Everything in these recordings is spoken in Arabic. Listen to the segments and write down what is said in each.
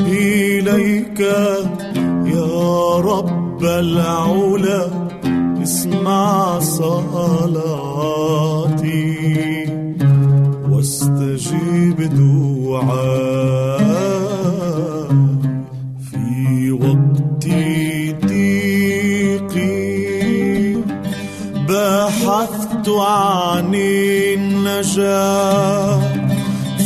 إليك يا رب العلا اسمع صلاتي واستجب دعائي في وقت ضيقي. بحثت عن النجاة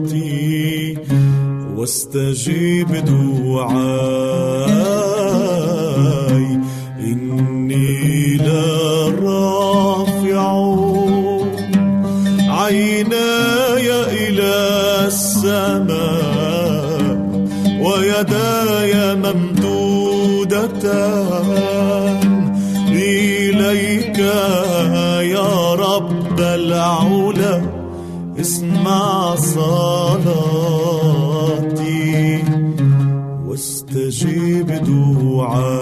صلاتي واستجيب دعائي. اسمع صلاتي واستجيب دعائي.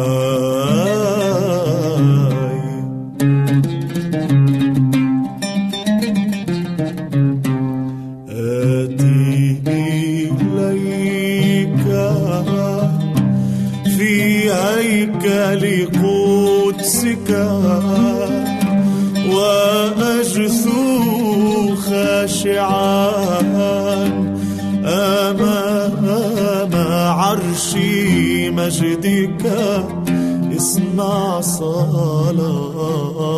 صلاتي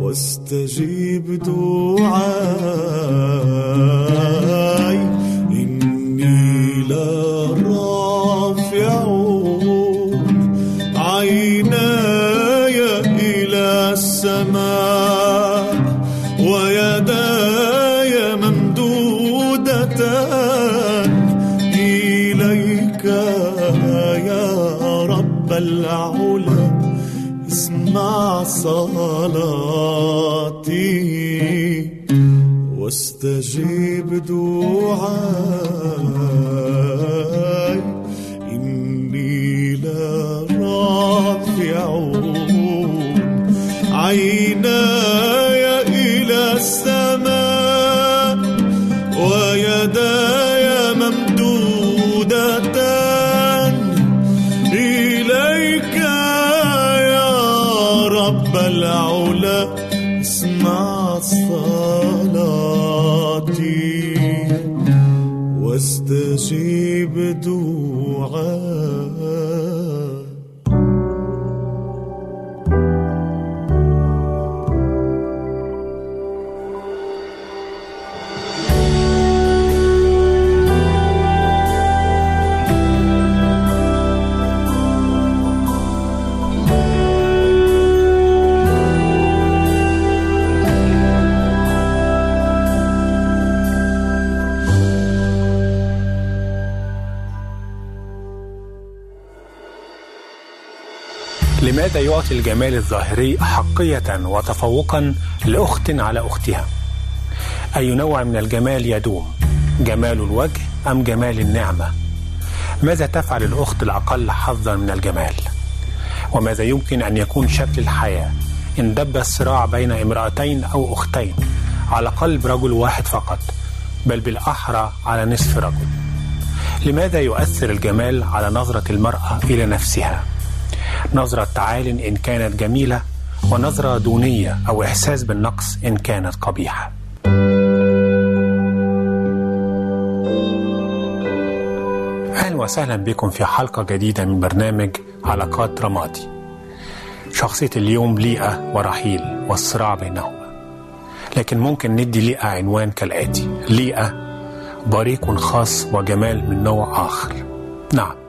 واستجيب دعائي. واستجيب دعاي يعطي الجمال الظاهري أحقية وتفوقا لأخت على أختها؟ أي نوع من الجمال يدوم؟ جمال الوجه أم جمال النعمة؟ ماذا تفعل الأخت الأقل حظا من الجمال؟ وماذا يمكن أن يكون شكل الحياة إن دب الصراع بين امرأتين أو أختين على قلب رجل واحد فقط بل بالأحرى على نصف رجل لماذا يؤثر الجمال على نظرة المرأة إلى نفسها؟ نظرة تعال إن كانت جميلة ونظرة دونية أو إحساس بالنقص إن كانت قبيحة. أهلا وسهلا بكم في حلقة جديدة من برنامج علاقات رمادي. شخصية اليوم ليئة ورحيل والصراع بينهما. لكن ممكن ندي ليئة عنوان كالآتي. ليئة بريق خاص وجمال من نوع آخر. نعم.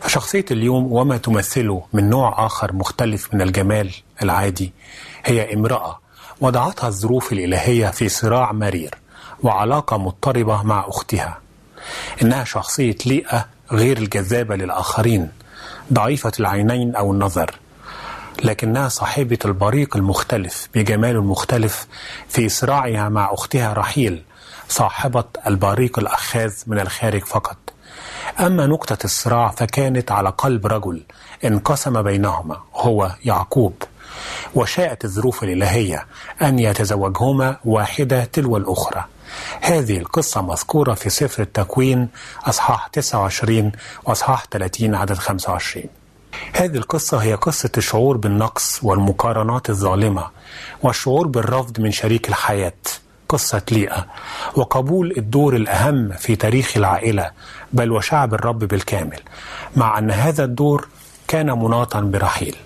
فشخصية اليوم وما تمثله من نوع آخر مختلف من الجمال العادي هي امرأة وضعتها الظروف الإلهية في صراع مرير وعلاقة مضطربة مع أختها. إنها شخصية ليئة غير الجذابة للآخرين ضعيفة العينين أو النظر لكنها صاحبة البريق المختلف بجمال المختلف في صراعها مع أختها رحيل صاحبة البريق الأخاذ من الخارج فقط. أما نقطة الصراع فكانت على قلب رجل انقسم بينهما هو يعقوب. وشاءت الظروف الإلهية أن يتزوجهما واحدة تلو الأخرى. هذه القصة مذكورة في سفر التكوين أصحاح 29 وأصحاح 30 عدد 25 هذه القصة هي قصة الشعور بالنقص والمقارنات الظالمة والشعور بالرفض من شريك الحياة. قصة ليئة. وقبول الدور الأهم في تاريخ العائلة بل وشعب الرب بالكامل مع أن هذا الدور كان مناطا برحيل.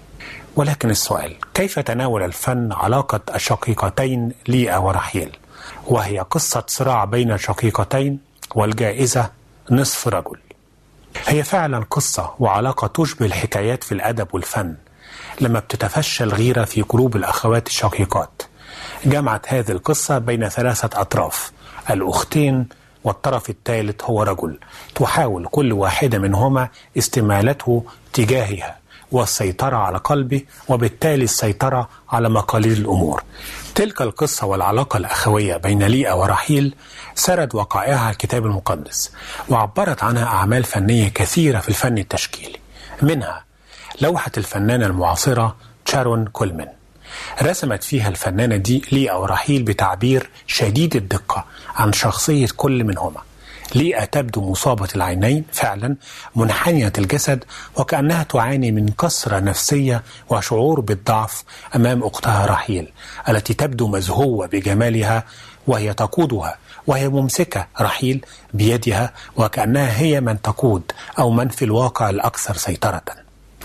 ولكن السؤال كيف تناول الفن علاقة الشقيقتين ليئة ورحيل؟ وهي قصة صراع بين الشقيقتين والجائزة نصف رجل. هي فعلا قصة وعلاقة تشبه الحكايات في الأدب والفن لما بتتفشى الغيرة في قلوب الأخوات الشقيقات. جمعت هذه القصة بين ثلاثة أطراف. الأختين والطرف الثالث هو رجل. تحاول كل واحدة منهما استمالته تجاهها والسيطرة على قلبه وبالتالي السيطرة على مقاليد الأمور. تلك القصة والعلاقة الأخوية بين ليئة ورحيل سرد وقائعها الكتاب المقدس وعبرت عنها أعمال فنية كثيرة في الفن التشكيلي. منها لوحة الفنانة المعاصرة شارون كولمان. رسمت فيها الفنانة دي ليئة ورحيل بتعبير شديد الدقة عن شخصية كل منهما. ليئة تبدو مصابة العينين فعلا منحنية الجسد وكأنها تعاني من كسرة نفسية وشعور بالضعف أمام أختها رحيل التي تبدو مزهوة بجمالها وهي تقودها وهي ممسكة رحيل بيدها وكأنها هي من تقود أو من في الواقع الأكثر سيطرة.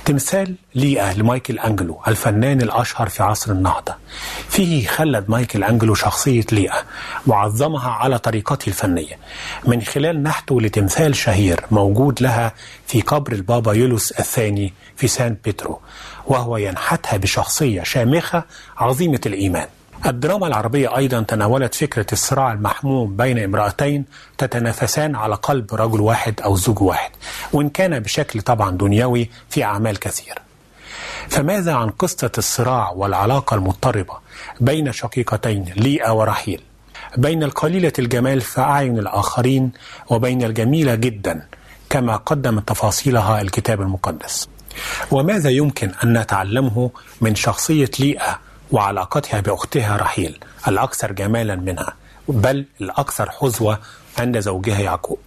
تمثال ليئة لمايكل أنجلو الفنان الأشهر في عصر النهضة. فيه خلد مايكل أنجلو شخصية ليئة وعظمها على طريقته الفنية. من خلال نحته لتمثال شهير موجود لها في قبر البابا يوليوس الثاني في سان بيترو وهو ينحتها بشخصية شامخة عظيمة الإيمان. الدراما العربية أيضا تناولت فكرة الصراع المحموم بين امرأتين تتنافسان على قلب رجل واحد أو زوج واحد وإن كان بشكل طبعا دنيوي في أعمال كثيرة فماذا عن قصة الصراع والعلاقة المضطربة بين شقيقتين ليئة ورحيل؟ بين القليلة الجمال في أعين الآخرين وبين الجميلة جدا كما قدم تفاصيلها الكتاب المقدس. وماذا يمكن أن نتعلمه من شخصية ليئة وعلاقتها بأختها رحيل الأكثر جمالا منها بل الأكثر حظوة عند زوجها يعقوب.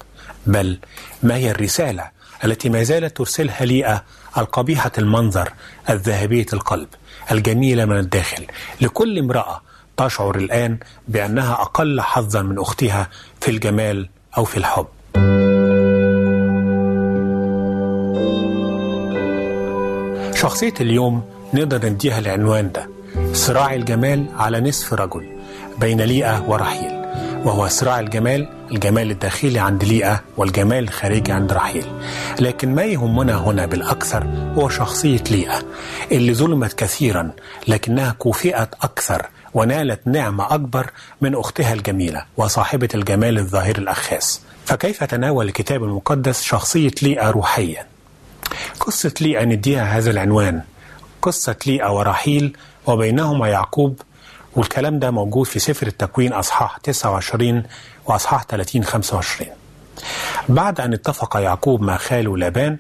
بل ما هي الرسالة التي ما زالت ترسلها ليئة القبيحة المنظر الذهبية القلب الجميلة من الداخل. لكل امرأة تشعر الآن بأنها أقل حظا من أختها في الجمال أو في الحب. شخصية اليوم نقدر نديها العنوان ده. صراع الجمال على نصف رجل بين ليئة ورحيل وهو صراع الجمال الجمال الداخلي عند ليئة والجمال الخارجي عند رحيل. لكن ما يهمنا هنا بالأكثر هو شخصية ليئة اللي ظلمت كثيرا لكنها كوفئت أكثر ونالت نعمة أكبر من أختها الجميلة وصاحبة الجمال الظاهر الأخاس. فكيف تناول الكتاب المقدس شخصية ليئة روحيا؟ قصة ليئة نديها هذا العنوان. قصة ليئة ورحيل وبينهما يعقوب والكلام ده موجود في سفر التكوين أصحاح 29 وأصحاح 30 25 بعد أن اتفق يعقوب مع خاله لابان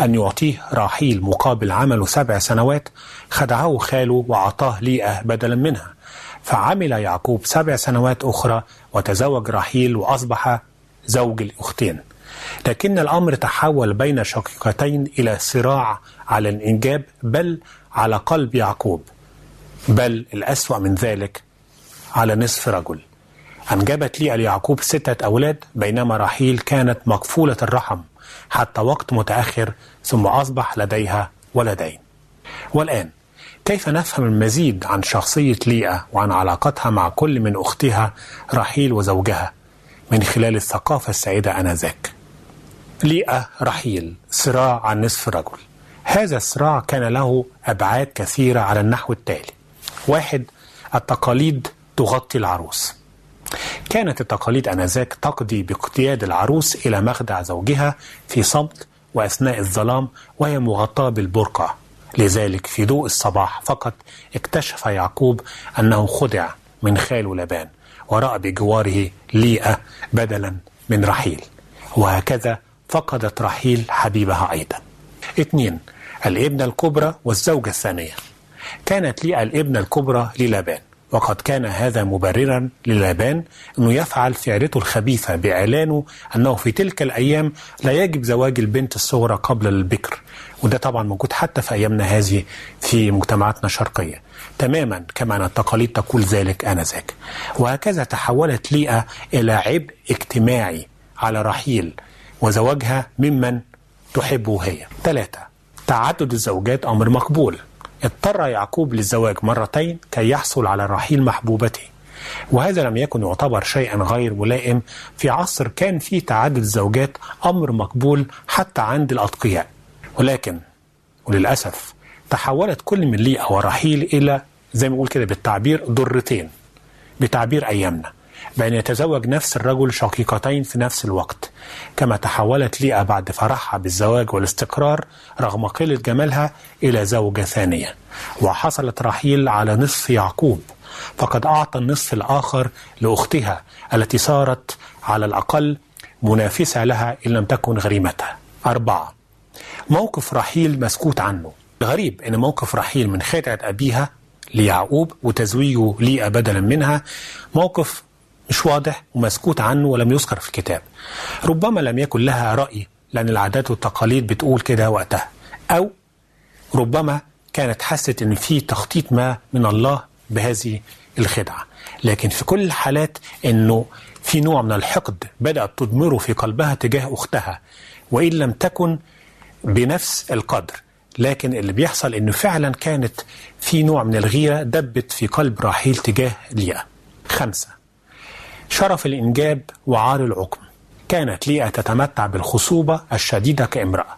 أن يعطيه راحيل مقابل عمله سبع سنوات خدعه خاله وأعطاه ليئة بدلا منها. فعمل يعقوب سبع سنوات أخرى وتزوج راحيل وأصبح زوج الأختين. لكن الأمر تحول بين شقيقتين إلى صراع على الإنجاب بل على قلب يعقوب. بل الأسوأ من ذلك على نصف رجل. أنجبت لي ليعقوب ستة أولاد بينما راحيل كانت مكفولة الرحم حتى وقت متأخر ثم أصبح لديها ولدين. والآن كيف نفهم المزيد عن شخصية ليئة وعن علاقتها مع كل من أختها رحيل وزوجها؟ من خلال الثقافة السائدة آنذاك. ليئة رحيل صراع عن نصف رجل. هذا الصراع كان له أبعاد كثيرة على النحو التالي. واحد التقاليد تغطي العروس. كانت التقاليد آنذاك تقضي باقتياد العروس إلى مخدع زوجها في صمت وأثناء الظلام وهي مغطاة بالبرقع لذلك في ضوء الصباح فقط اكتشف يعقوب أنه خدع من خاله لبان ورأى بجواره ليئة بدلا من رحيل. وهكذا فقدت رحيل حبيبها أيضا. اثنين الابنة الكبرى والزوجة الثانية. كانت ليئة الابنة الكبرى للابان وقد كان هذا مبررا للابان إنه يفعل فعلته الخبيثة بإعلانه أنه في تلك الأيام لا يجب زواج البنت الصغرى قبل البكر. وده طبعا موجود حتى في أيامنا هذه في مجتمعاتنا الشرقية. تماما كما أن التقاليد تقول ذلك آنذاك. وهكذا تحولت ليئة إلى عبء اجتماعي على رحيل وزواجها ممن تحبه هي. ثلاثة تعدد الزوجات أمر مقبول. اضطر يعقوب للزواج مرتين كي يحصل على رحيل محبوبته. وهذا لم يكن يعتبر شيئا غير ملائم في عصر كان فيه تعدد الزوجات أمر مقبول حتى عند الأتقياء. ولكن وللأسف تحولت كل من ليئة ورحيل إلى زي ما بقول كده بالتعبير ضرتين بتعبير أيامنا. بأن يتزوج نفس الرجل شقيقتين في نفس الوقت كما تحولت ليئة بعد فرحها بالزواج والاستقرار رغم قلة جمالها إلى زوجة ثانية. وحصلت رحيل على نصف يعقوب فقد أعطى النصف الآخر لأختها التي صارت على الأقل منافسة لها إن لم تكن غريمتها. أربعة موقف رحيل مسكوت عنه. غريب أن موقف رحيل من خدعة أبيها ليعقوب وتزويجه ليئة بدلا منها موقف مش واضح ومسكوت عنه ولم يذكر في الكتاب. ربما لم يكن لها رأي لأن العادات والتقاليد بتقول كده وقتها. أو ربما كانت حست أن في تخطيط ما من الله بهذه الخدعة. لكن في كل الحالات أنه في نوع من الحقد بدأت تضمره في قلبها تجاه أختها وإن لم تكن بنفس القدر. لكن اللي بيحصل أنه فعلا كانت في نوع من الغيرة دبت في قلب راحيل تجاه ليئة. خمسة. شرف الإنجاب وعار العقم كانت ليئة تتمتع بالخصوبة الشديدة كامرأة.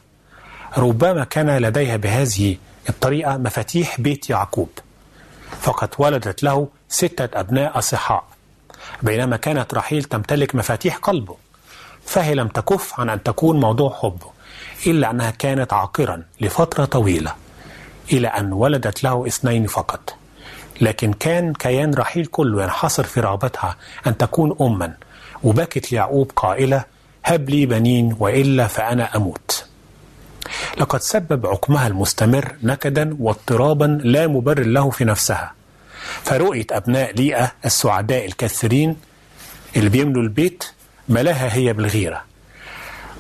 ربما كان لديها بهذه الطريقة مفاتيح بيت يعقوب. فقد ولدت له ستة أبناء أصحاء. بينما كانت رحيل تمتلك مفاتيح قلبه. فهي لم تكف عن أن تكون موضوع حبه إلا أنها كانت عاقرا لفترة طويلة. إلى أن ولدت له اثنين فقط. لكن كان كيان رحيل كله ينحصر في رغبتها أن تكون أما. وبكت ليعقوب قائلة هب لي بنين وإلا فأنا أموت. لقد سبب عقمها المستمر نكدا واضطرابا لا مبرر له في نفسها. فرؤية أبناء ليئة السعداء الكثيرين اللي بيملوا البيت ملاها هي بالغيرة.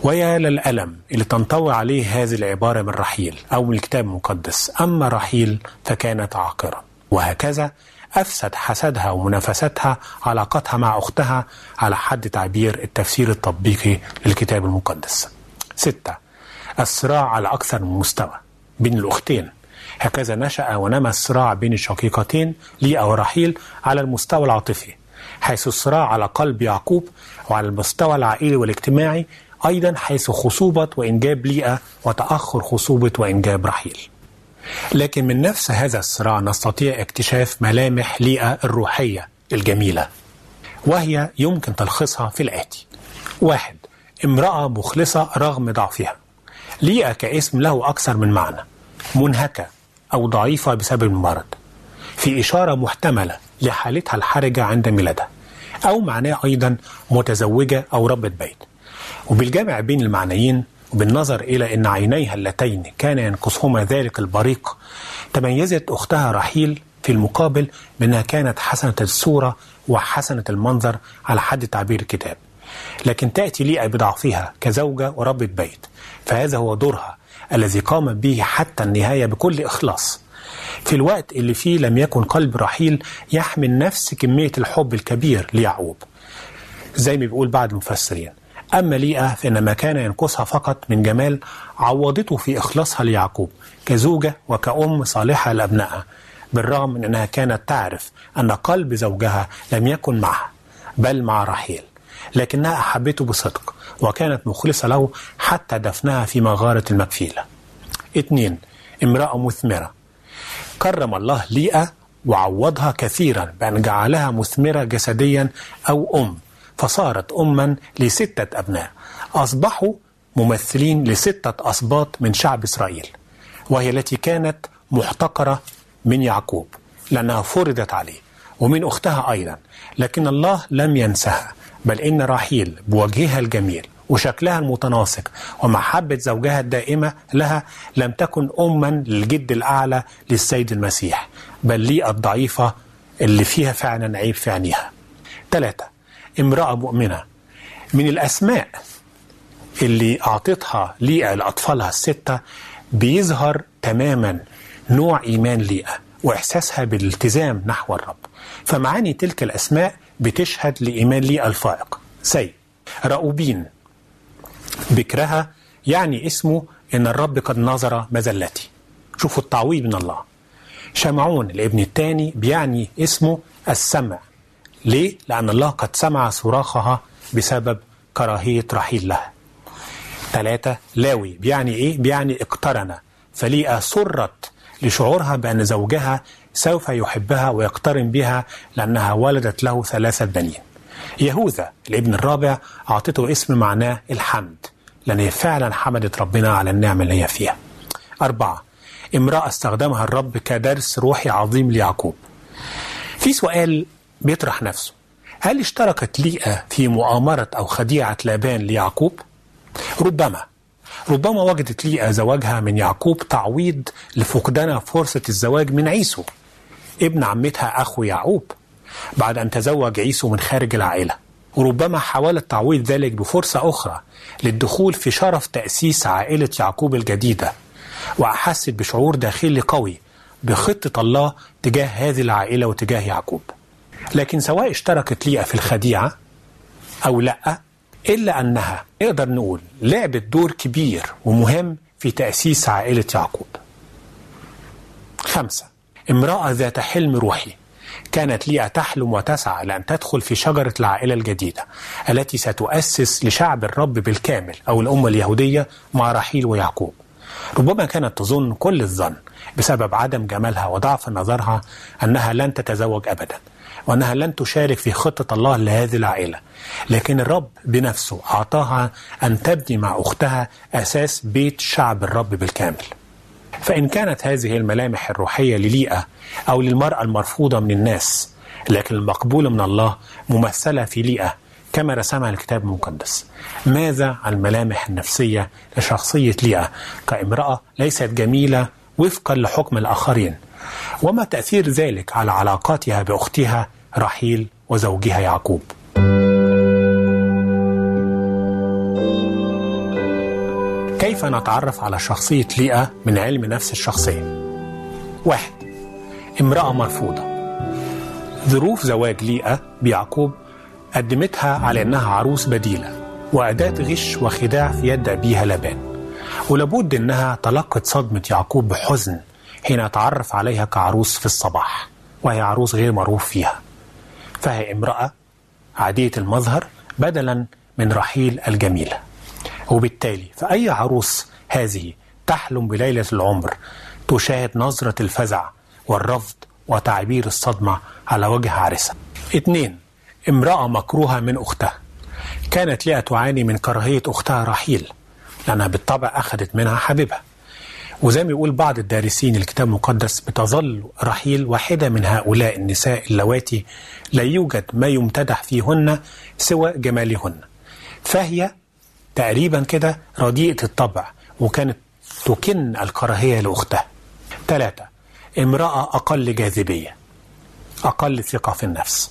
ويا للألم اللي تنطوي عليه هذه العبارة من رحيل أو من الكتاب المقدس. أما رحيل فكانت عاقرة. وهكذا أفسد حسدها ومنافستها علاقتها مع أختها على حد تعبير التفسير التطبيقي للكتاب المقدس. ستة الصراع على أكثر من مستوى بين الأختين. هكذا نشأ ونمى الصراع بين الشقيقتين ليئة ورحيل على المستوى العاطفي حيث الصراع على قلب يعقوب وعلى المستوى العائلي والاجتماعي أيضا حيث خصوبة وإنجاب ليئة وتأخر خصوبة وإنجاب رحيل. لكن من نفس هذا الصراع نستطيع اكتشاف ملامح ليئة الروحية الجميلة وهي يمكن تلخيصها في الآتي. واحد امرأة مخلصة رغم ضعفها. ليئة كاسم له أكثر من معنى منهكة أو ضعيفة بسبب المرض. في إشارة محتملة لحالتها الحرجة عند ميلادها أو معناه أيضا متزوجة أو ربة بيت. وبالجمع بين المعنيين وبالنظر إلى أن عينيها اللتين كان ينقصهما ذلك البريق تميزت أختها رحيل في المقابل بأنها كانت حسنة الصورة وحسنة المنظر على حد تعبير الكتاب. لكن تأتي ليئة بضعفها كزوجة وربة بيت فهذا هو دورها الذي قامت به حتى النهاية بكل إخلاص. في الوقت اللي فيه لم يكن قلب رحيل يحمل نفس كمية الحب الكبير ليعقوب. زي ما بيقول بعض المفسرين أما ليئة فإن ما كان ينقصها فقط من جمال عوضته في إخلاصها ليعقوب كزوجة وكأم صالحة لأبنائها بالرغم من أنها كانت تعرف أن قلب زوجها لم يكن معها بل مع رحيل لكنها أحبته بصدق وكانت مخلصة له حتى دفنها في مغارة المكفيلة. اثنين امرأة مثمرة. كرم الله ليئة وعوضها كثيرا بأن جعلها مثمرة جسديا أو أم. فصارت أما لستة أبناء. أصبحوا ممثلين لستة أسباط من شعب إسرائيل وهي التي كانت محتقرة من يعقوب لأنها فرضت عليه ومن أختها أيضا. لكن الله لم ينسها بل إن راحيل بوجهها الجميل وشكلها المتناسق ومحبة زوجها الدائمة لها لم تكن أما للجد الأعلى للسيد المسيح بل لي الضعيفة اللي فيها فعلا عيب في عينيها. ثلاثة امرأة مؤمنة. من الأسماء اللي أعطتها ليئة لأطفالها الستة بيظهر تماما نوع إيمان ليئة وإحساسها بالالتزام نحو الرب. فمعاني تلك الأسماء بتشهد لإيمان ليئة الفائق. زي رأوبين بكرها يعني اسمه إن الرب قد نظر مذلتي. شوفوا التعويض من الله. شمعون الابن الثاني بيعني اسمه السمع. ليه؟ لأن الله قد سمع صراخها بسبب كراهية رحيل لها ثلاثة لاوي. بيعني إيه؟ بيعني اقترن. فليئة سرت لشعورها بأن زوجها سوف يحبها ويقترن بها لأنها ولدت له ثلاثة بنين. يهوذا الابن الرابع أعطته اسم معناه الحمد لأن هي فعلا حمدت ربنا على النعمة اللي هي فيها. أربعة امرأة استخدمها الرب كدرس روحي عظيم ليعقوب. في سؤال بيطرح نفسه. هل اشتركت ليئة في مؤامرة أو خديعة لابان ليعقوب؟ ربما. ربما وجدت ليئة زواجها من يعقوب تعويض لفقدانها فرصة الزواج من عيسو ابن عمتها أخو يعقوب بعد أن تزوج عيسو من خارج العائلة. وربما حاولت تعويض ذلك بفرصة أخرى للدخول في شرف تأسيس عائلة يعقوب الجديدة وأحست بشعور داخلي قوي بخطة الله تجاه هذه العائلة وتجاه يعقوب. لكن سواء اشتركت ليئة في الخديعة أو لأ إلا أنها نقدر نقول لعبت دور كبير ومهم في تأسيس عائلة يعقوب. خمسة امرأة ذات حلم روحي كانت ليئة تحلم وتسعى لأن تدخل في شجرة العائلة الجديدة التي ستؤسس لشعب الرب بالكامل أو الأمة اليهودية مع رحيل ويعقوب. ربما كانت تظن كل الظن بسبب عدم جمالها وضعف نظرها أنها لن تتزوج أبدا. وأنها لن تشارك في خطة الله لهذه العائلة. لكن الرب بنفسه أعطاها أن تبني مع أختها أساس بيت شعب الرب بالكامل. فإن كانت هذه الملامح الروحية لليئة أو للمرأة المرفوضة من الناس لكن المقبولة من الله ممثلة في ليئة كما رسمها الكتاب المقدس. ماذا عن الملامح النفسية لشخصية ليئة؟ كامرأة ليست جميلة وفقا لحكم الآخرين. وما تأثير ذلك على علاقاتها بأختها رحيل وزوجها يعقوب. كيف نتعرف على شخصية ليئة من علم نفس الشخصية واحد امرأة مرفوضة. ظروف زواج ليئة بيعقوب قدمتها على أنها عروس بديلة وأداة غش وخداع في يد أبيها لابان ولابد أنها تلقت صدمة يعقوب بحزن حين تعرف عليها كعروس في الصباح وهي عروس غير معروف فيها. فهي امرأة عادية المظهر بدلا من رحيل الجميلة. وبالتالي فأي عروس هذه تحلم بليلة العمر تشاهد نظرة الفزع والرفض وتعبير الصدمة على وجه عرسها اثنين امرأة مكروهة من أختها. كانت ليئة تعاني من كراهية أختها رحيل. لأنها بالطبع أخذت منها حبيبها. وزي ما يقول بعض الدارسين الكتاب المقدس بتظل رحيل واحدة من هؤلاء النساء اللواتي لا يوجد ما يمتدح فيهن سوى جمالهن. فهي تقريبا كده رديئة الطبع وكانت تكن الكراهية لأختها. ثلاثة امرأة أقل جاذبية أقل ثقة في النفس.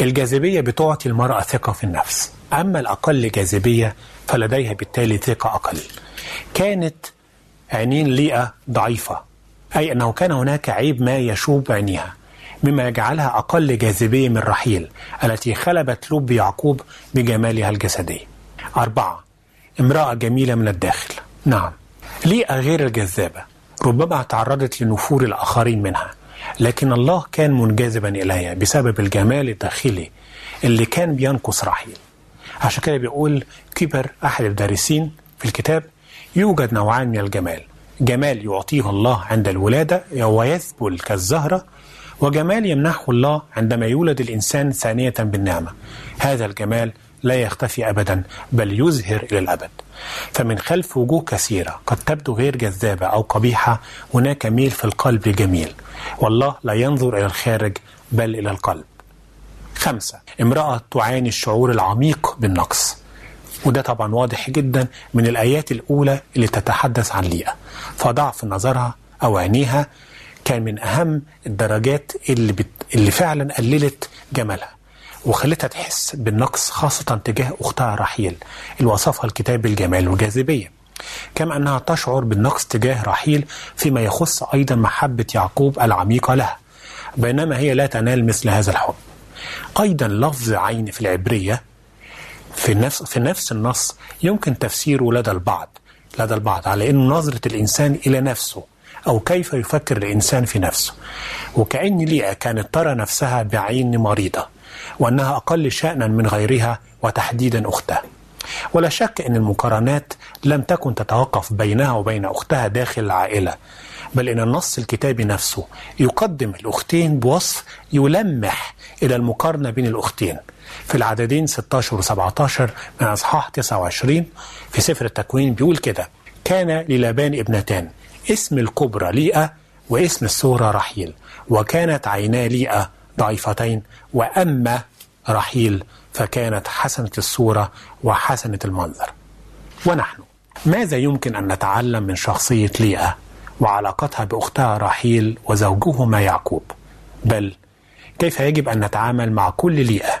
الجاذبية بتعطي المرأة ثقة في النفس أما الأقل جاذبية فلديها بالتالي ثقة أقل. كانت عينين ليئة ضعيفة. أي أنه كان هناك عيب ما يشوب عينيها مما يجعلها أقل جاذبية من رحيل التي خلبت لب يعقوب بجمالها الجسدي. أربعة امرأة جميلة من الداخل. نعم ليئة غير الجذابة ربما تعرضت لنفور الآخرين منها لكن الله كان منجذبا إليها بسبب الجمال الداخلي اللي كان بينقص رحيل. عشان كده بيقول كيبر أحد الدارسين في الكتاب يوجد نوعان من الجمال. جمال يعطيه الله عند الولادة ويذبل كالزهرة وجمال يمنحه الله عندما يولد الإنسان ثانية بالنعمة. هذا الجمال لا يختفي أبدا بل يزهر إلى الأبد. فمن خلف وجوه كثيرة قد تبدو غير جذابة أو قبيحة هناك ميل في القلب الجميل والله لا ينظر إلى الخارج بل إلى القلب. خمسة امرأة تعاني الشعور العميق بالنقص. وده طبعا واضح جدا من الآيات الأولى اللي تتحدث عن ليئة. فضعف نظرها أو عينيها كان من أهم الدرجات اللي, بت... اللي فعلا قللت جمالها وخلتها تحس بالنقص خاصة تجاه أختها رحيل اللي وصفها الكتاب بالجمال والجاذبية كما أنها تشعر بالنقص تجاه رحيل فيما يخص أيضا محبة يعقوب العميقة لها بينما هي لا تنال مثل هذا الحب. أيضا لفظ عين في العبرية في نفس في نفس النص يمكن تفسيره لدى البعض لدى البعض على إنه نظرة الإنسان إلى نفسه أو كيف يفكر الإنسان في نفسه. وكأن ليئة كانت ترى نفسها بعين مريضة وأنها أقل شأنا من غيرها وتحديدا أختها. ولا شك إن المقارنات لم تكن تتوقف بينها وبين أختها داخل العائلة بل إن النص الكتابي نفسه يقدم الأختين بوصف يلمح إلى المقارنة بين الأختين. في العددين 16 و 17 من أصحاح 29 في سفر التكوين بيقول كده كان للابان ابنتان اسم الكبرى ليئة واسم الصغرى رحيل وكانت عينا ليئة ضعيفتين وأما رحيل فكانت حسنة الصورة وحسنة المنظر. ونحن ماذا يمكن أن نتعلم من شخصية ليئة وعلاقتها بأختها رحيل وزوجهما يعقوب؟ بل كيف يجب أن نتعامل مع كل ليئة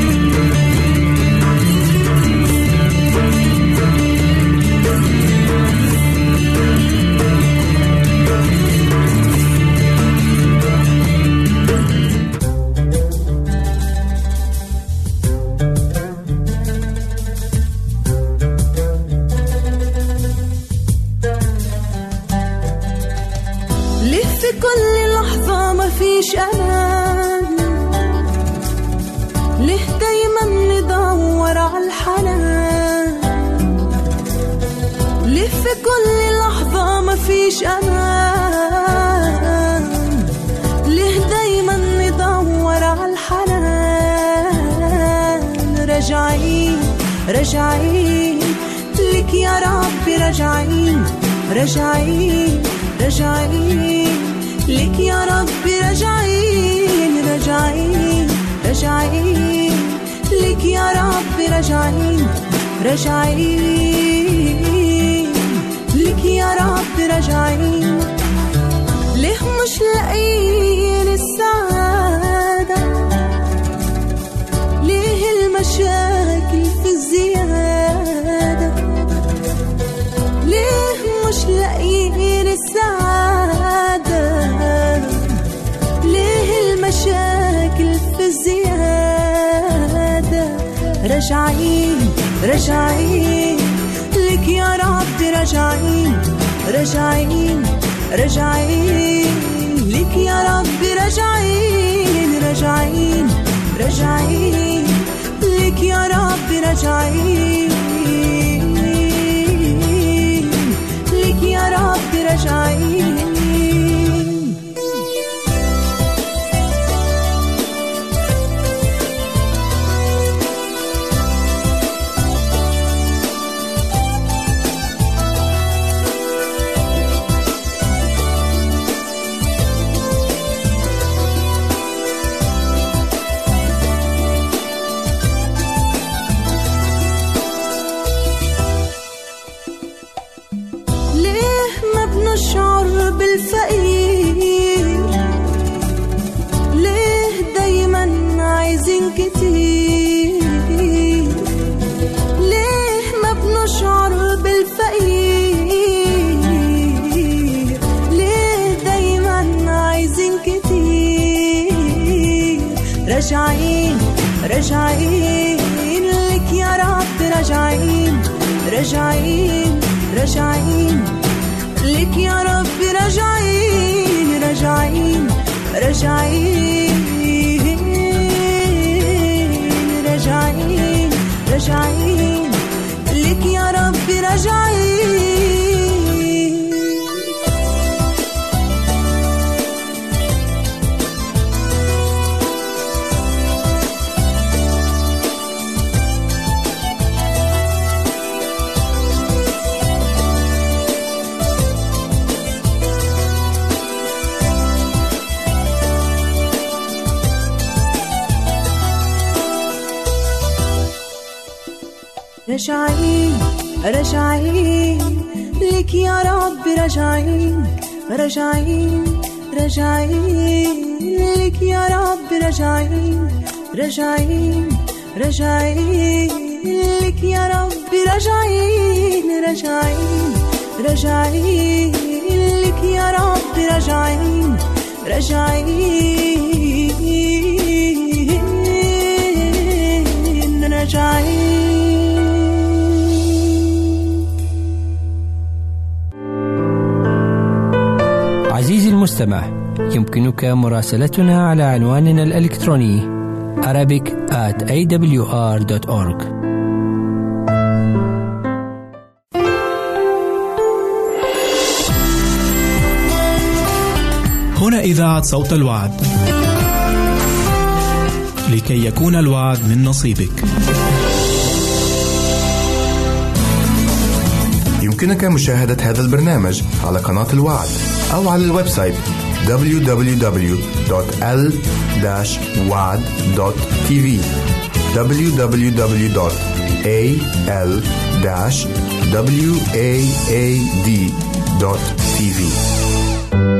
أمان. ليه دايما ندور على الحنان. ليه في كل لحظة مفيش أمان. ليه دايما ندور على الحنان. راجعين راجعين لك يا ربي راجعين راجعين راجعين لك يا ربي راجعين راجعين راجعين لك يا ربي راجعين راجعين لك يا ربي راجعين ليه مش لاقيين راجعين لك يا رب راجعين راجعين راجعين لك يا رب راجعين راجعين راجعين لك يا رب راجعين لك يا رب راجعين راجعين راجعين لك يا رب راجعين راجعين راجعين لك يا رب راجعين راجعين راجعين راجعين راجعين لك يا رب راجعين راجعين لك يا رب راجعين راجعين راجعين لك يا رب راجعين راجعين راجعين لك يا رب راجعين راجعين راجعين لك يا رب راجعين راجعين راجعين المستمع يمكنك مراسلتنا على عنواننا الإلكتروني Arabic at awr.org هنا إذاعة صوت الوعد. لكي يكون الوعد من نصيبك. يمكنك مشاهدة هذا البرنامج على قناة الوعد أو على ال website www.l-wad.tv www.al-waad.tv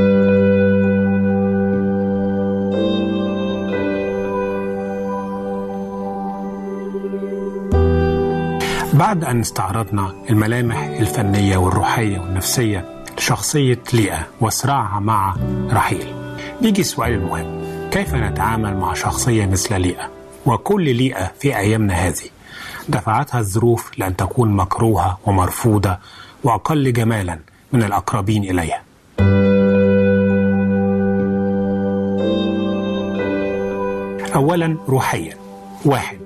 بعد أن استعرضنا الملامح الفنية والروحية والنفسية لشخصية ليئة وصراعها مع رحيل. بيجي السؤال المهم كيف نتعامل مع شخصية مثل ليئة؟ وكل ليئة في أيامنا هذه دفعتها الظروف لأن تكون مكروهة ومرفوضة وأقل جمالا من الأقربين إليها. أولا روحيا. واحد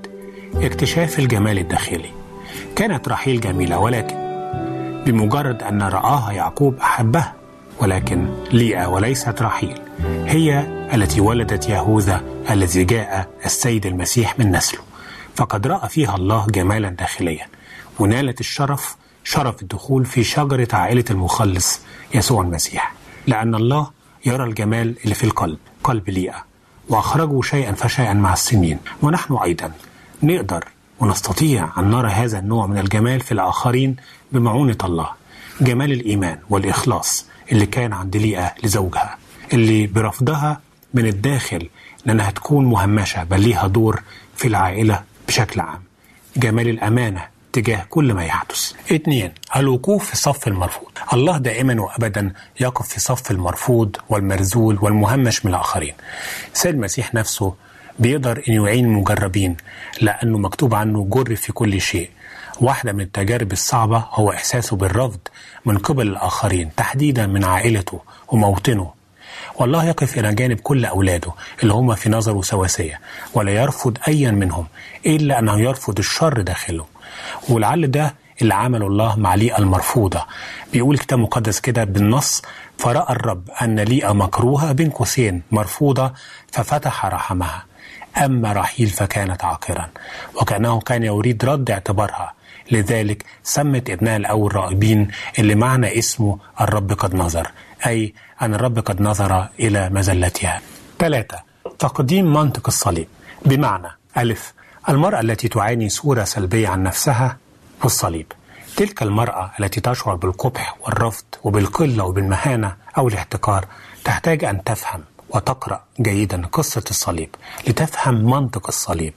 اكتشاف الجمال الداخلي. كانت رحيل جميلة ولكن بمجرد أن رآها يعقوب أحبها ولكن ليئة وليست رحيل. هي التي ولدت يهوذا الذي جاء السيد المسيح من نسله. فقد رأى فيها الله جمالا داخليا. ونالت الشرف شرف الدخول في شجرة عائلة المخلص يسوع المسيح. لأن الله يرى الجمال اللي في القلب قلب ليئة. وأخرجه شيئا فشيئا مع السنين. ونحن أيضا نقدر ونستطيع أن نرى هذا النوع من الجمال في الآخرين بمعونة الله جمال الإيمان والإخلاص اللي كان عند ليئة لزوجها اللي برفضها من الداخل لأنها تكون مهمشة بل ليها دور في العائلة بشكل عام. جمال الأمانة تجاه كل ما يحدث. اثنين الوقوف في صف المرفوض. الله دائما وأبدا يقف في صف المرفوض والمرزول والمهمش من الآخرين. سيد المسيح نفسه بيقدر أن يعين المجربين لأنه مكتوب عنه جر في كل شيء. واحدة من التجارب الصعبة هو إحساسه بالرفض من قبل الآخرين تحديدا من عائلته وموطنه. والله يقف إلى جانب كل أولاده اللي هم في نظره سواسية ولا يرفض أيا منهم إلا أنه يرفض الشر داخله. ولعل ده اللي عمله الله مع ليئة المرفوضة. بيقول الكتاب المقدس كده بالنص فرأى الرب أن ليئة مكروهة بين قوسين مرفوضة ففتح رحمها أما رحيل فكانت عاقرا وكأنه كان يريد رد اعتبارها. لذلك سمت ابنها الأول راغبين اللي معنى اسمه الرب قد نظر أي أن الرب قد نظر إلى مزلتها ثلاثة تقديم منطق الصليب. بمعنى ألف المرأة التي تعاني صورة سلبية عن نفسها في الصليب. تلك المرأة التي تشعر بالقبح والرفض وبالقلة وبالمهانة أو الاحتقار تحتاج أن تفهم. وتقرأ جيدا قصة الصليب لتفهم منطق الصليب.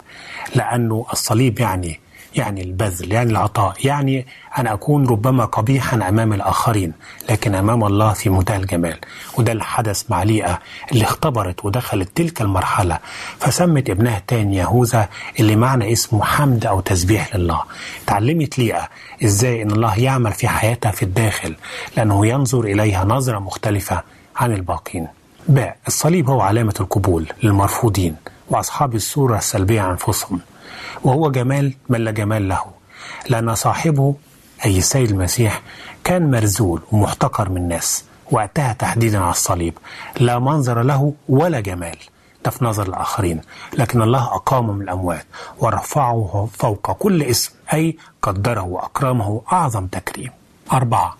لأنه الصليب يعني يعني البذل يعني العطاء يعني أن أكون ربما قبيحا أمام الآخرين لكن أمام الله في منتهى الجمال. وده اللي حدث مع ليئة اللي اختبرت ودخلت تلك المرحلة. فسمت ابنها التاني يهوذا اللي معنى اسمه حمد أو تسبيح لله. تعلمت ليئة إزاي أن الله يعمل في حياتها في الداخل لأنه ينظر إليها نظرة مختلفة عن الباقين. باء الصليب هو علامة القبول للمرفوضين وأصحاب الصورة السلبية أنفسهم وهو جمال من لا جمال له لأن صاحبه أي السيد المسيح كان مرزول ومحتقر من الناس وقتها تحديدا على الصليب لا منظر له ولا جمال ده في نظر الآخرين لكن الله أقامه من الأموات ورفعه فوق كل اسم أي قدره وأكرمه أعظم تكريم. أربعة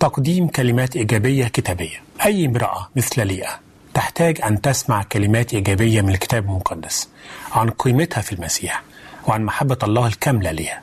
تقديم كلمات إيجابية كتابية أي امرأة مثل ليئة. تحتاج أن تسمع كلمات إيجابية من الكتاب المقدس عن قيمتها في المسيح وعن محبة الله الكاملة لها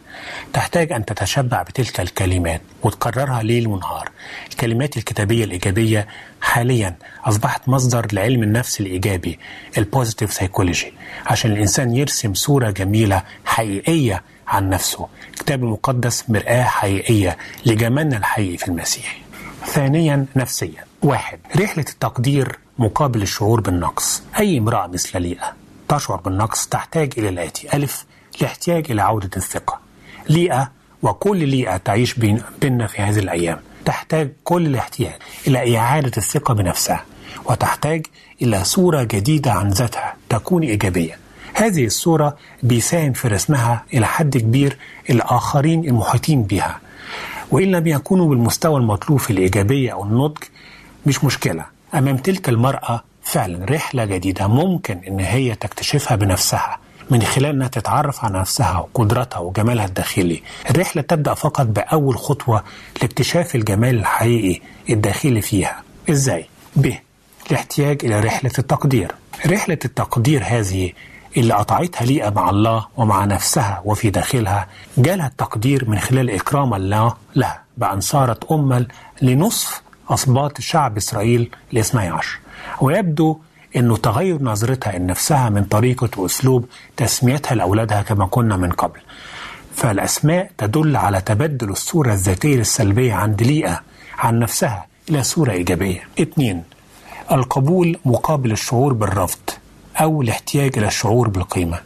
تحتاج أن تتشبع بتلك الكلمات وتكررها ليل ونهار. الكلمات الكتابية الإيجابية حاليا أصبحت مصدر لعلم النفس الإيجابي ال positive psychology عشان الإنسان يرسم صورة جميلة حقيقية عن نفسه. الكتاب المقدس مرآة حقيقية لجمالنا الحقيقي في المسيح. ثانيا نفسيا. واحد رحلة التقدير مقابل الشعور بالنقص. أي امرأة مثل ليئة تشعر بالنقص تحتاج إلى الآتي ألف الاحتياج إلى عودة الثقة. ليئة وكل ليئة تعيش بين بيننا في هذه الأيام. تحتاج كل الاحتياج إلى إعادة الثقة بنفسها وتحتاج إلى صورة جديدة عن ذاتها تكون إيجابية. هذه الصورة بيساهم في رسمها إلى حد كبير الآخرين المحيطين بها. وإن لم يكونوا بالمستوى المطلوب في الإيجابية أو النضج مش مشكلة. أمام تلك المرأة فعلا رحلة جديدة ممكن إن هي تكتشفها بنفسها من خلال إنها تتعرف على نفسها وقدراتها وجمالها الداخلي. الرحلة تبدأ فقط بأول خطوة لاكتشاف الجمال الحقيقي الداخلي فيها. إزاي؟ ب الاحتياج إلى رحلة التقدير. رحلة التقدير هذه اللي قطعتها ليئة مع الله ومع نفسها وفي داخلها جالها التقدير من خلال إكرام الله لها بأن صارت أما لنصف أسباط شعب إسرائيل الاثني عشر ويبدو انه تغير نظرتها لنفسها من طريقة وأسلوب تسميتها لأولادها كما كنا من قبل. فالأسماء تدل على تبدل الصورة الذاتية السلبيه عند ليئة عن نفسها إلى صورة إيجابية. اثنين القبول مقابل الشعور بالرفض أو الاحتياج إلى الشعور بالقيمة.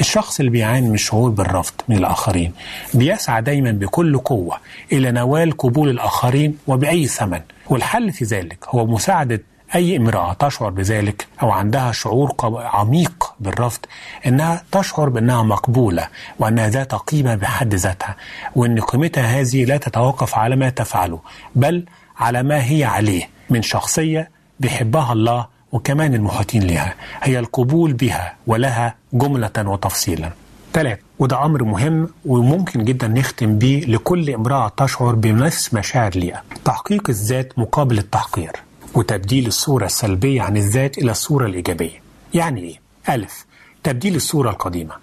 الشخص اللي بيعاني من الشعور بالرفض من الآخرين بيسعى دايما بكل قوة إلى نوال قبول الآخرين وبأي ثمن. والحل في ذلك هو مساعدة أي امرأة تشعر بذلك أو عندها شعور عميق بالرفض إنها تشعر بأنها مقبولة وأنها ذات قيمة بحد ذاتها وأن قيمتها هذه لا تتوقف على ما تفعله بل على ما هي عليه من شخصية بيحبها الله وكمان المحيطين لها. هي القبول بها ولها جملة وتفصيلا. ثلاث وده أمر مهم وممكن جدا نختم بيه لكل امرأة تشعر بنفس مشاعر ليها. تحقيق الذات مقابل التحقير وتبديل الصورة السلبية عن الذات إلى الصورة الإيجابية. يعني إيه؟ ألف تبديل الصورة القديمة.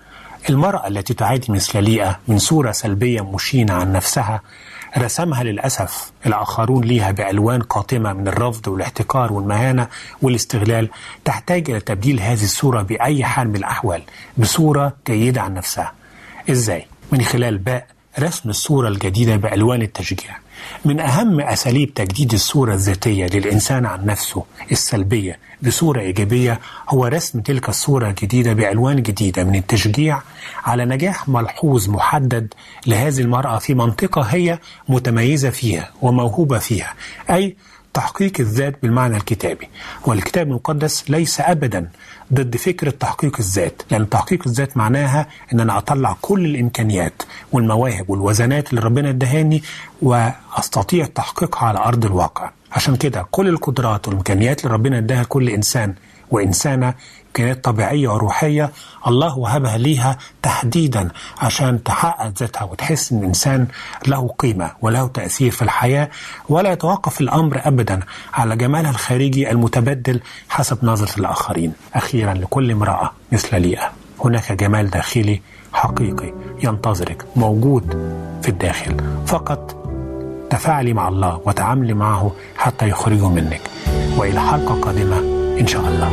المرأة التي تعاني مثل ليئة من صورة سلبية مشينة عن نفسها رسمها للأسف الآخرون ليها بألوان قاتمة من الرفض والاحتقار والمهانة والاستغلال تحتاج إلى تبديل هذه الصورة بأي حال من الأحوال بصورة جيدة عن نفسها إزاي؟ من خلال باء رسم الصورة الجديدة بألوان التشجيع من أهم أساليب تجديد الصورة الذاتية للإنسان عن نفسه السلبية بصورة إيجابية هو رسم تلك الصورة الجديدة بألوان جديدة من التشجيع على نجاح ملحوظ محدد لهذه المرأة في منطقة هي متميزة فيها وموهوبة فيها أي تحقيق الذات بالمعنى الكتابي والكتاب المقدس ليس أبدا ضد فكرة تحقيق الذات لأن تحقيق الذات معناها أن أنا أطلع كل الإمكانيات والمواهب والوزنات اللي ربنا ادهاني وأستطيع تحقيقها على أرض الواقع. عشان كده كل القدرات والإمكانيات اللي ربنا اداها لكل إنسان وإنسانة إمكانيات طبيعية وروحية الله وهبها ليها تحديدا عشان تحقق ذاتها وتحس إن الإنسان له قيمة وله تأثير في الحياة. ولا يتوقف الأمر أبدا على جمالها الخارجي المتبدل حسب نظرة الآخرين. أخيرا لكل امرأة مثل ليئة. هناك جمال داخلي حقيقي ينتظرك موجود في الداخل. فقط تفاعلي مع الله وتعاملي معه حتى يخرجه منك. وإلى حلقة قادمة إن شاء الله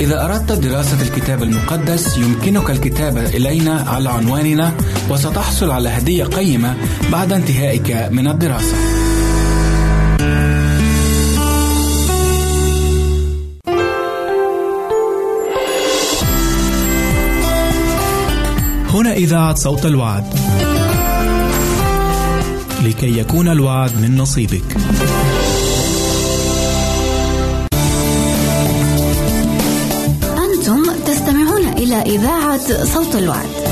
إذا أردت دراسة الكتاب المقدس يمكنك الكتابة إلينا على عنواننا وستحصل على هدية قيمة بعد انتهائك من الدراسة. هنا إذاعة صوت الوعد. لكي يكون الوعد من نصيبك. أنتم تستمعون إلى إذاعة صوت الوعد.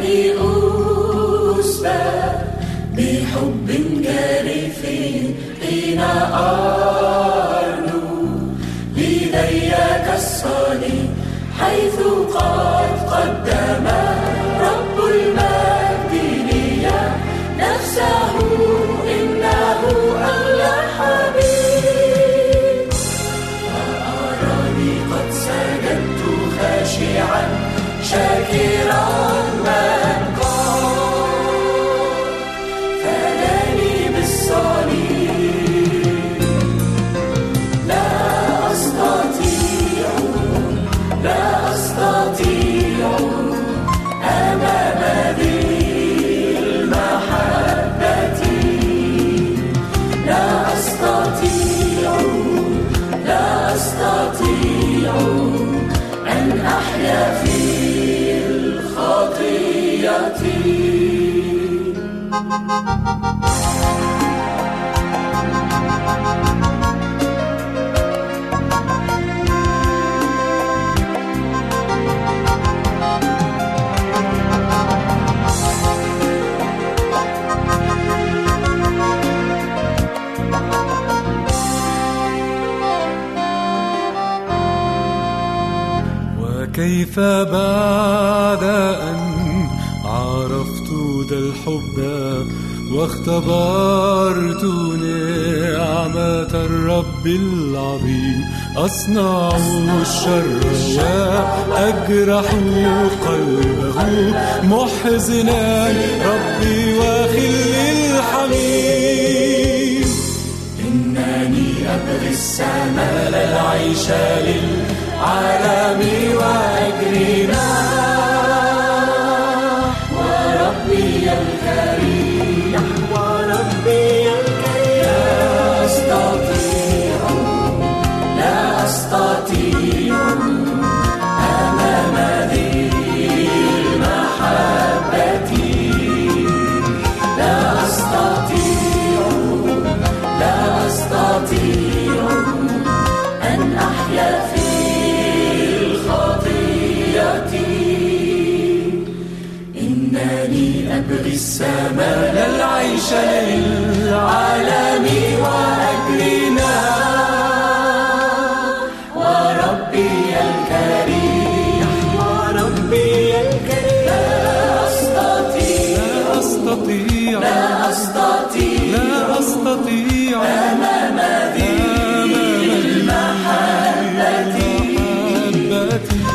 إنني أسبى بحب جارف حين أرنو لدي كالصليب حيث قد قدم رب المجد لي نفسه إنه أغلى حبيب وأراني قد سجدت خاشعا شاكرا. وكيف بعد أن عرفت ذا الحب واختبرت نعمة الرب العظيم. أصنع الشر وأجرح قلبه محزنا ربي وخلي الحميم. إنني أبغي السماء العيش للعالم وأجرنا. وربي السماء العيش للعالم وأجرنا وربي الكريم. وربي الكريم. لا أستطيع. لا أستطيع. لا أستطيع. لا أستطيع. أمام ذي المحبة.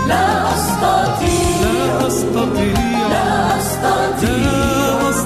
لا أستطيع. لا أستطيع. لا أستطيع.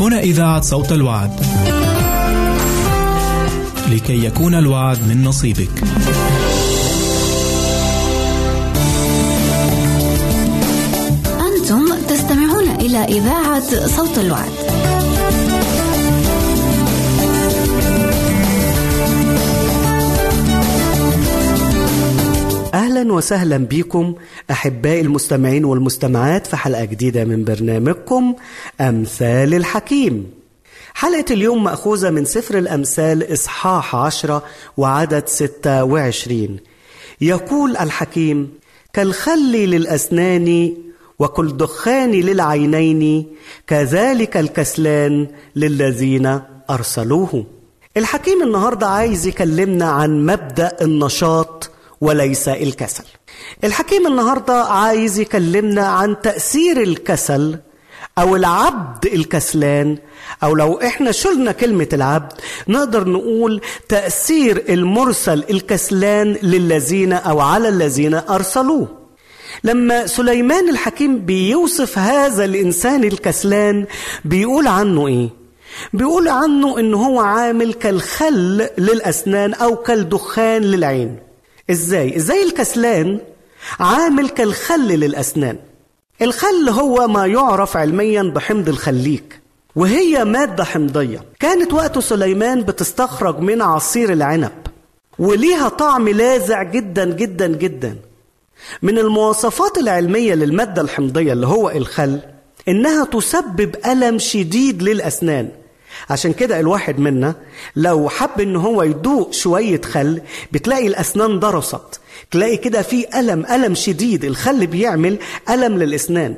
هنا إذاعة صوت الوعد. لكي يكون الوعد من نصيبك. أنتم تستمعون إلى إذاعة صوت الوعد. أهلا وسهلا بكم أحبائي المستمعين والمستمعات في حلقة جديدة من برنامجكم أمثال الحكيم. حلقة اليوم مأخوذة من سفر الأمثال إصحاح عشرة وعدد ستة وعشرين. يقول الحكيم كالخل للأسنان وكالدخان للعينين كذلك الكسلان للذين أرسلوه. الحكيم النهاردة عايز يكلمنا عن مبدأ النشاط وليس الكسل. الحكيم النهارده عايز يكلمنا عن تأثير الكسل أو العبد الكسلان أو لو إحنا شلنا كلمة العبد نقدر نقول تأثير المرسل الكسلان للذين أو على الذين أرسلوه. لما سليمان الحكيم بيوصف هذا الإنسان الكسلان بيقول عنه إيه؟ بيقول عنه إن هو عامل كالخل للأسنان أو كالدخان للعين. إزاي؟ إزاي الكسلان عامل كالخل للأسنان. الخل هو ما يعرف علميا بحمض الخليك وهي مادة حمضية. كانت وقت سليمان بتستخرج من عصير العنب وليها طعم لاذع جدا جدا جدا. من المواصفات العلمية للمادة الحمضية اللي هو الخل إنها تسبب ألم شديد للأسنان. عشان كده الواحد منا لو حب إن هو يدوق شوية خل بتلاقي الأسنان ضرست تلاقي كده في ألم ألم شديد الخل بيعمل ألم للأسنان.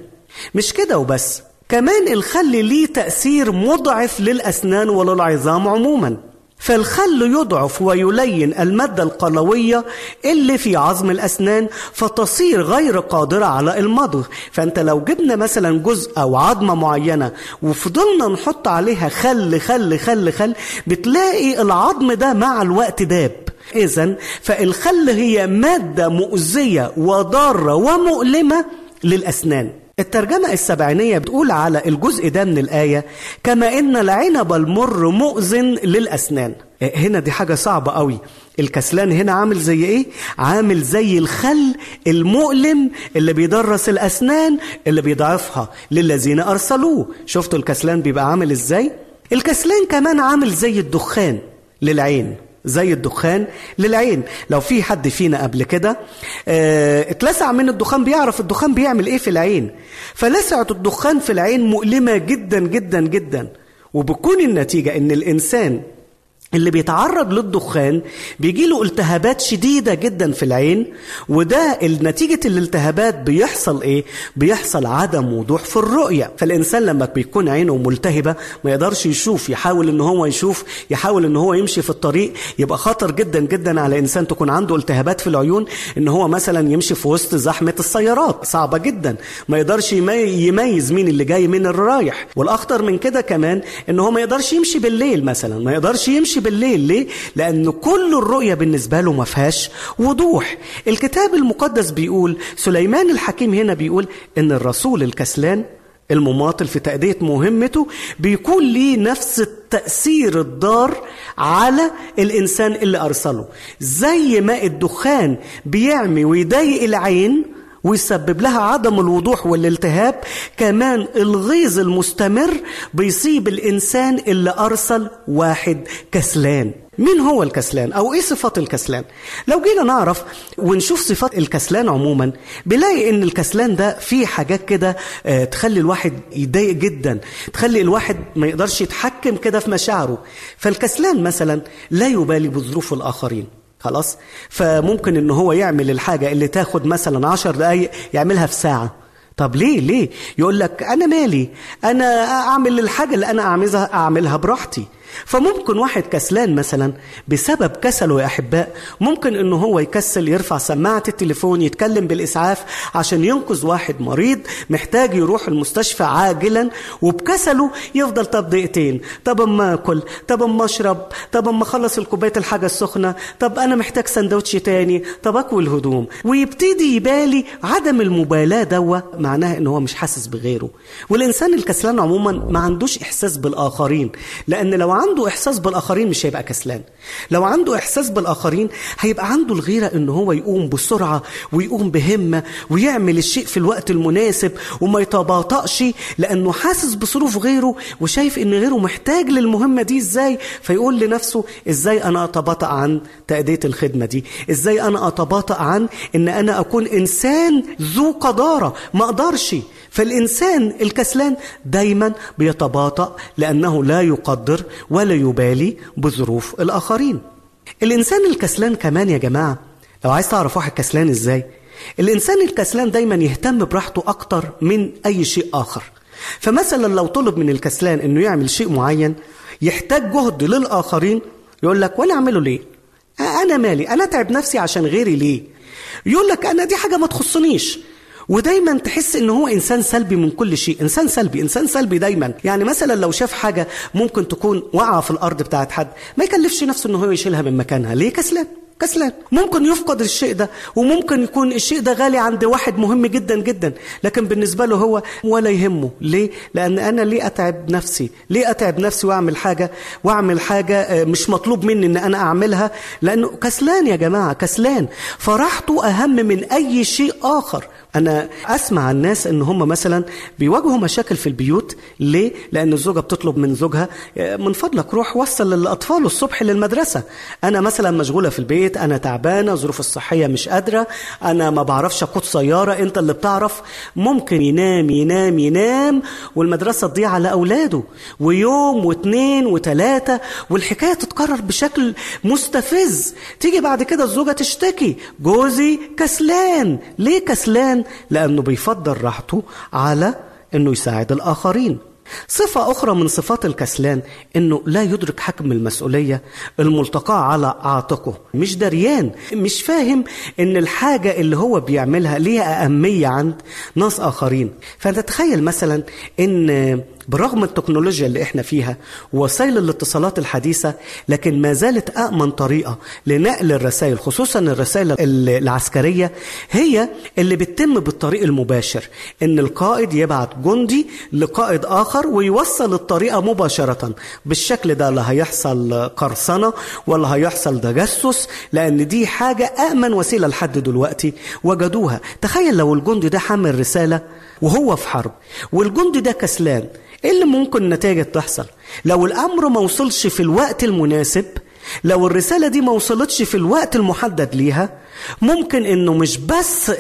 مش كده وبس كمان الخل ليه تأثير مضعف للأسنان وللعظام عموما. فالخل يضعف ويلين المادة القلوية اللي في عظم الأسنان فتصير غير قادرة على المضغ. فأنت لو جبنا مثلا جزء أو عظمة معينة وفضلنا نحط عليها خل خل خل خل بتلاقي العظم ده مع الوقت داب. إذا فالخل هي مادة مؤذية وضارة ومؤلمة للأسنان. الترجمة السبعينية بتقول على الجزء ده من الآية كما إن العنب المر مؤذن للأسنان. هنا دي حاجة صعبة قوي. الكسلان هنا عامل زي إيه؟ عامل زي الخل المؤلم اللي بيدرس الأسنان اللي بيضعفها للذين أرسلوه. شفتوا الكسلان بيبقى عامل إزاي؟ الكسلان كمان عامل زي الدخان للعين. زي الدخان للعين. لو في حد فينا قبل كده آه اتلسع من الدخان بيعرف الدخان بيعمل إيه في العين. فلسعة الدخان في العين مؤلمة جدا جدا جدا. وبكون النتيجة إن الإنسان اللي بيتعرض للدخان بيجي له التهابات شديدة جدا في العين وده نتيجة الالتهابات بيحصل إيه؟ بيحصل عدم وضوح في الرؤية. فالإنسان لما بيكون عينه ملتهبة ما يقدرش يشوف يحاول إن هو يشوف يحاول إن هو يمشي في الطريق يبقى خطر جدا جدا على إنسان تكون عنده التهابات في العيون إن هو مثلا يمشي في وسط زحمة السيارات. صعبة جدا. ما يقدرش يميز مين اللي جاي من الرايح والأخطر من كده كمان إن هو ما يقدرش يمشي بالليل مثلا ما يقدرش يمشي بالليل. ليه؟ لأن كل الرؤية بالنسبة له ما فيهاش وضوح. الكتاب المقدس بيقول سليمان الحكيم هنا بيقول إن الرسول الكسلان المماطل في تأدية مهمته بيكون ليه نفس التأثير الضار على الإنسان اللي أرسله. زي ما الدخان بيعمي ويضايق العين ويسبب لها عدم الوضوح والالتهاب. كمان الغيظ المستمر بيصيب الإنسان اللي أرسل واحد كسلان. مين هو الكسلان؟ أو إيه صفات الكسلان؟ لو جينا نعرف ونشوف صفات الكسلان عموما بنلاقي إن الكسلان ده فيه حاجات كده آه تخلي الواحد يضايق جدا تخلي الواحد ما يقدرش يتحكم كده في مشاعره. فالكسلان مثلا لا يبالي بظروف الآخرين. خلاص؟ فممكن إن هو يعمل الحاجة اللي تاخد مثلا عشر دقايق يعملها في ساعة. طب ليه؟ ليه؟ يقول لك أنا مالي. أنا أعمل الحاجة اللي أنا اعملها أعملها براحتي. فممكن واحد كسلان مثلا بسبب كسله يا أحباء ممكن إنه هو يكسل يرفع سماعة التليفون يتكلم بالإسعاف عشان ينقذ واحد مريض محتاج يروح المستشفى عاجلا وبكسله يفضل طب دقيقتين طب أما أكل طب أما أشرب طب أما أخلص الكوباية الحاجة السخنة طب أنا محتاج سندوتش تاني طب اكوي الهدوم ويبتدي يبالي عدم المبالاة دوا معناها إن هو مش حاسس بغيره. والإنسان الكسلان عموما ما عندوش إحساس بالآخرين لأن لو عنده إحساس بالآخرين مش هيبقى كسلان. لو عنده إحساس بالآخرين هيبقى عنده الغيرة إن هو يقوم بسرعة ويقوم بهمة ويعمل الشيء في الوقت المناسب وما يتباطأش لأنه حاسس بظروف غيره وشايف إن غيره محتاج للمهمة دي إزاي؟ فيقول لنفسه إزاي أنا أتباطأ عن تأدية الخدمة دي؟ إزاي أنا أتباطأ عن إن أنا أكون إنسان ذو قدارة ما أقدرش فالإنسان الكسلان دايما بيتباطأ لأنه لا يقدر ولا يبالي بظروف الآخرين. الإنسان الكسلان كمان يا جماعة لو عايز تعرف واحد كسلان إزاي الإنسان الكسلان دايما يهتم براحته أكتر من أي شيء آخر. فمثلا لو طلب من الكسلان أنه يعمل شيء معين يحتاج جهد للآخرين يقول لك وأنا أعمله ليه؟ أنا مالي أنا أتعب نفسي عشان غيري ليه؟ يقول لك أنا دي حاجة ما تخصنيش. ودايما تحس ان هو إنسان سلبي من كل شيء إنسان سلبي إنسان سلبي دايما. يعني مثلا لو شاف حاجة ممكن تكون واقعه في الأرض بتاعت حد ما يكلفش نفسه ان هو يشيلها من مكانها. ليه؟ كسلان كسلان. ممكن يفقد الشيء ده وممكن يكون الشيء ده غالي عند واحد مهم جدا جدا. لكن بالنسبة له هو ولا يهمه. ليه؟ لأن أنا ليه أتعب نفسي؟ ليه أتعب نفسي وأعمل حاجة وأعمل حاجة مش مطلوب مني أن أنا أعملها؟ لأنه كسلان يا جماعة كسلان. فراحته أهم من أي شيء آخر. أنا أسمع الناس إن هم مثلا بيواجهوا مشاكل في البيوت. ليه؟ لأن الزوجة بتطلب من زوجها من فضلك روح وصل الأطفال الصبح للمدرسة. أنا مثلا مشغولة في البيت أنا تعبانة ظروف الصحية مش قادرة أنا ما بعرفش أقود سيارة أنت اللي بتعرف. ممكن ينام ينام ينام والمدرسة تضيع على أولاده. ويوم واثنين وثلاثة والحكاية تتكرر بشكل مستفز. تيجي بعد كده الزوجة تشتكي جوزي كسلان. ليه كسلان؟ لأنه بيفضل راحته على أنه يساعد الآخرين. صفة أخرى من صفات الكسلان إنه لا يدرك حجم المسؤولية الملتقاة على عاتقه. مش دريان مش فاهم إن الحاجة اللي هو بيعملها ليها أهمية عند ناس آخرين. فتتخيل مثلا إن برغم التكنولوجيا اللي إحنا فيها ووسائل الاتصالات الحديثة لكن ما زالت أأمن طريقة لنقل الرسائل خصوصا الرسائل العسكرية هي اللي بتتم بالطريق المباشر. إن القائد يبعت جندي لقائد آخر ويوصل الطريقة مباشرة. بالشكل ده لا هيحصل قرصنة ولا هيحصل تجسس لأن دي حاجة أأمن وسيلة لحد دلوقتي وجدوها. تخيل لو الجندي ده حمل رسالة وهو في حرب. والجندي ده كسلان. إيه اللي ممكن نتائج تحصل؟ لو الأمر ما وصلش في الوقت المناسب لو الرسالة دي ما وصلتش في الوقت المحدد ليها ممكن إنه مش بس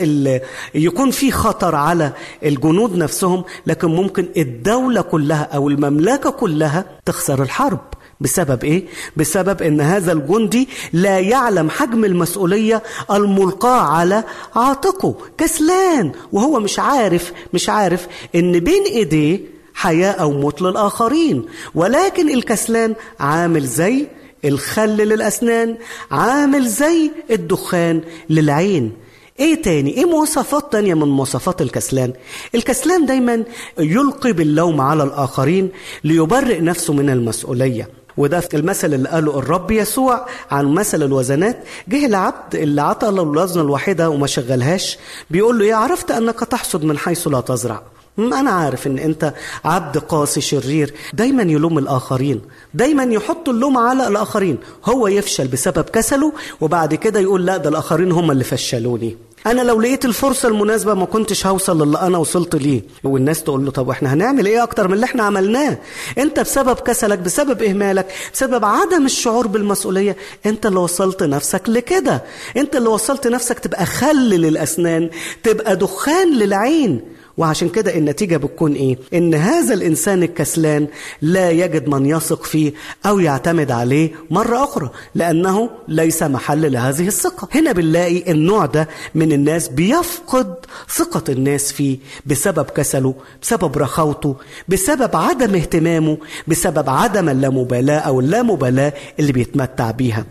يكون في خطر على الجنود نفسهم لكن ممكن الدولة كلها أو المملكة كلها تخسر الحرب. بسبب إيه؟ بسبب إن هذا الجندي لا يعلم حجم المسؤولية الملقاة على عاتقه كسلان وهو مش عارف مش عارف إن بين إيديه حياة أو موت للآخرين. ولكن الكسلان عامل زي الخل للأسنان عامل زي الدخان للعين. إيه تاني؟ إيه مواصفات تانية من مواصفات الكسلان؟ الكسلان دايما يلقي باللوم على الآخرين ليبرئ نفسه من المسؤولية. وده في المثل اللي قاله الرب يسوع عن مثل الوزنات. جه العبد اللي عطى له الوزنه الواحده وما شغلهاش بيقول له إيه عرفت أنك تحصد من حيث لا تزرع. أنا عارف إن أنت عبد قاسي شرير دايما يلوم الآخرين دايما يحط اللوم على الآخرين. هو يفشل بسبب كسله وبعد كده يقول لا ده الآخرين هم اللي فشلوني. أنا لو لقيت الفرصة المناسبة ما كنتش هوصل للي أنا وصلت ليه. والناس تقول له طب وإحنا هنعمل إيه أكتر من اللي إحنا عملناه؟ أنت بسبب كسلك بسبب إهمالك بسبب عدم الشعور بالمسؤولية أنت اللي وصلت نفسك لكده. أنت اللي وصلت نفسك تبقى خل للأسنان تبقى دخان للعين. وعشان كده النتيجة بتكون إيه؟ إن هذا الإنسان الكسلان لا يجد من يثق فيه أو يعتمد عليه مرة أخرى لأنه ليس محل لهذه الثقة هنا بنلاقي النوع ده من الناس بيفقد ثقة الناس فيه بسبب كسله بسبب رخاوته بسبب عدم اهتمامه بسبب عدم اللامبالاة أو اللامبالاة اللي بيتمتع بيها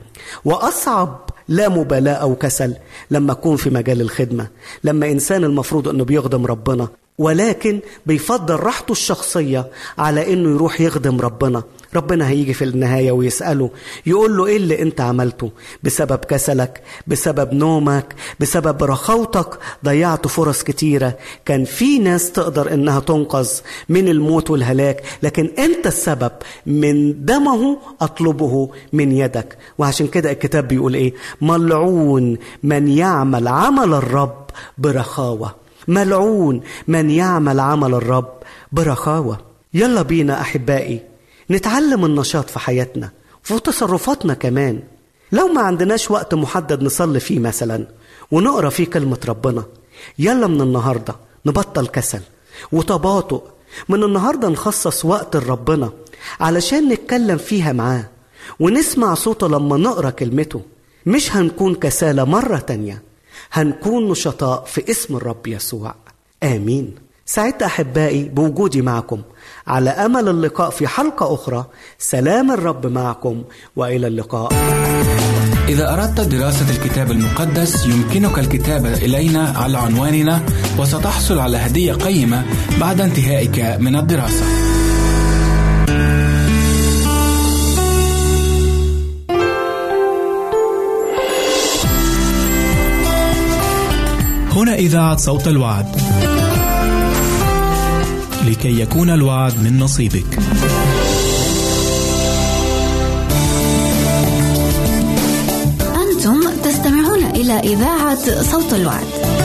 وأصعب لا مبالاة أو كسل لما أكون في مجال الخدمة لما إنسان المفروض أنه بيخدم ربنا ولكن بيفضل راحته الشخصية على أنه يروح يخدم ربنا. ربنا هيجي في النهاية ويسأله يقول له إيه اللي أنت عملته؟ بسبب كسلك بسبب نومك بسبب رخاوتك ضيعت فرص كتيرة. كان في ناس تقدر إنها تنقذ من الموت والهلاك لكن أنت السبب من دمه أطلبه من يدك. وعشان كده الكتاب بيقول إيه؟ ملعون من يعمل عمل الرب برخاوة. ملعون من يعمل عمل الرب برخاوة. يلا بينا أحبائي نتعلم النشاط في حياتنا وفي تصرفاتنا كمان. لو ما عندناش وقت محدد نصلي فيه مثلا ونقرأ فيه كلمة ربنا يلا من النهاردة نبطل كسل وتباطؤ. من النهاردة نخصص وقت لربنا علشان نتكلم فيها معاه ونسمع صوته لما نقرأ كلمته. مش هنكون كسالى مرة تانية. هنكون نشطاء في اسم الرب يسوع. آمين. سعدت أحبائي بوجودي معكم. على أمل اللقاء في حلقة أخرى سلام الرب معكم وإلى اللقاء. إذا أردت دراسة الكتاب المقدس يمكنك الكتابة إلينا على عنواننا وستحصل على هدية قيمة بعد انتهائك من الدراسة. هنا إذاعة صوت الوعد. لكي يكون الوعد من نصيبك. أنتم تستمعون إلى إذاعة صوت الوعد.